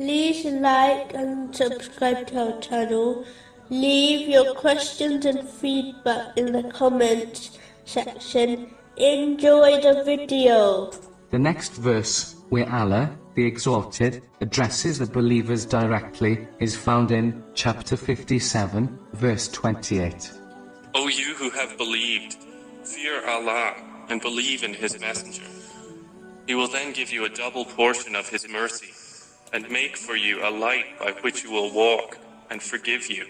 Please like and subscribe to our channel. Leave your questions and feedback in the comments section. Enjoy the video. The next verse, where Allah, the Exalted, addresses the believers directly, is found in chapter 57, verse 28. O you who have believed, fear Allah and believe in His Messenger. He will then give you a double portion of His mercy and make for you a light by which you will walk and forgive you.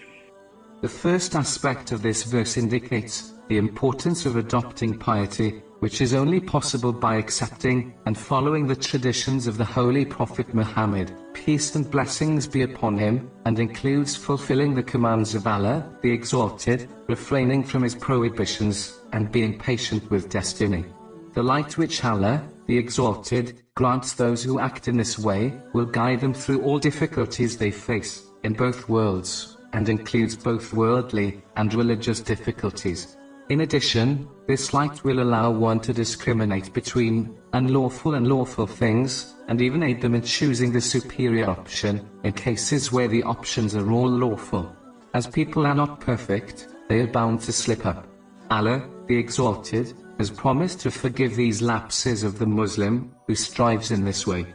The first aspect of this verse indicates the importance of adopting piety, which is only possible by accepting and following the traditions of the Holy Prophet Muhammad, peace and blessings be upon him, and includes fulfilling the commands of Allah, the Exalted, refraining from his prohibitions, and being patient with destiny. The light which Allah, the Exalted, grants those who act in this way, will guide them through all difficulties they face, in both worlds, and includes both worldly and religious difficulties. In addition, this light will allow one to discriminate between unlawful and lawful things, and even aid them in choosing the superior option, in cases where the options are all lawful. As people are not perfect, they are bound to slip up. Allah, the Exalted, has promised to forgive these lapses of the Muslim who strives in this way.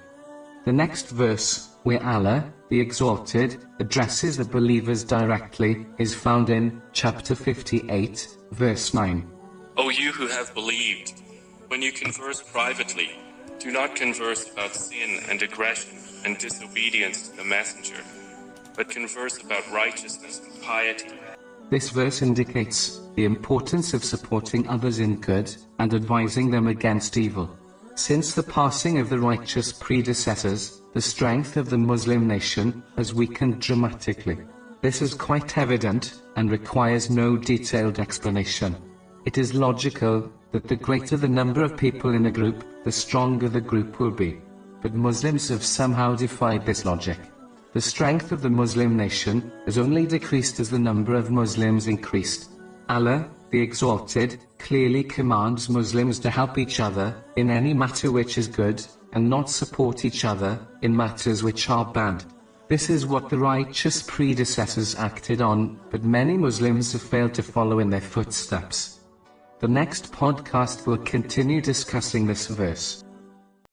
The next verse, where Allah, the Exalted, addresses the believers directly, is found in chapter 58, verse 9. O you who have believed, when you converse privately, do not converse about sin and aggression and disobedience to the Messenger, but converse about righteousness and piety. This verse indicates the importance of supporting others in good and advising them against evil. Since the passing of the righteous predecessors, the strength of the Muslim nation has weakened dramatically. This is quite evident and requires no detailed explanation. It is logical that the greater the number of people in a group, the stronger the group will be. But Muslims have somehow defied this logic. The strength of the Muslim nation has only decreased as the number of Muslims increased. Allah, the Exalted, clearly commands Muslims to help each other in any matter which is good, and not support each other in matters which are bad. This is what the righteous predecessors acted on, but many Muslims have failed to follow in their footsteps. The next podcast will continue discussing this verse.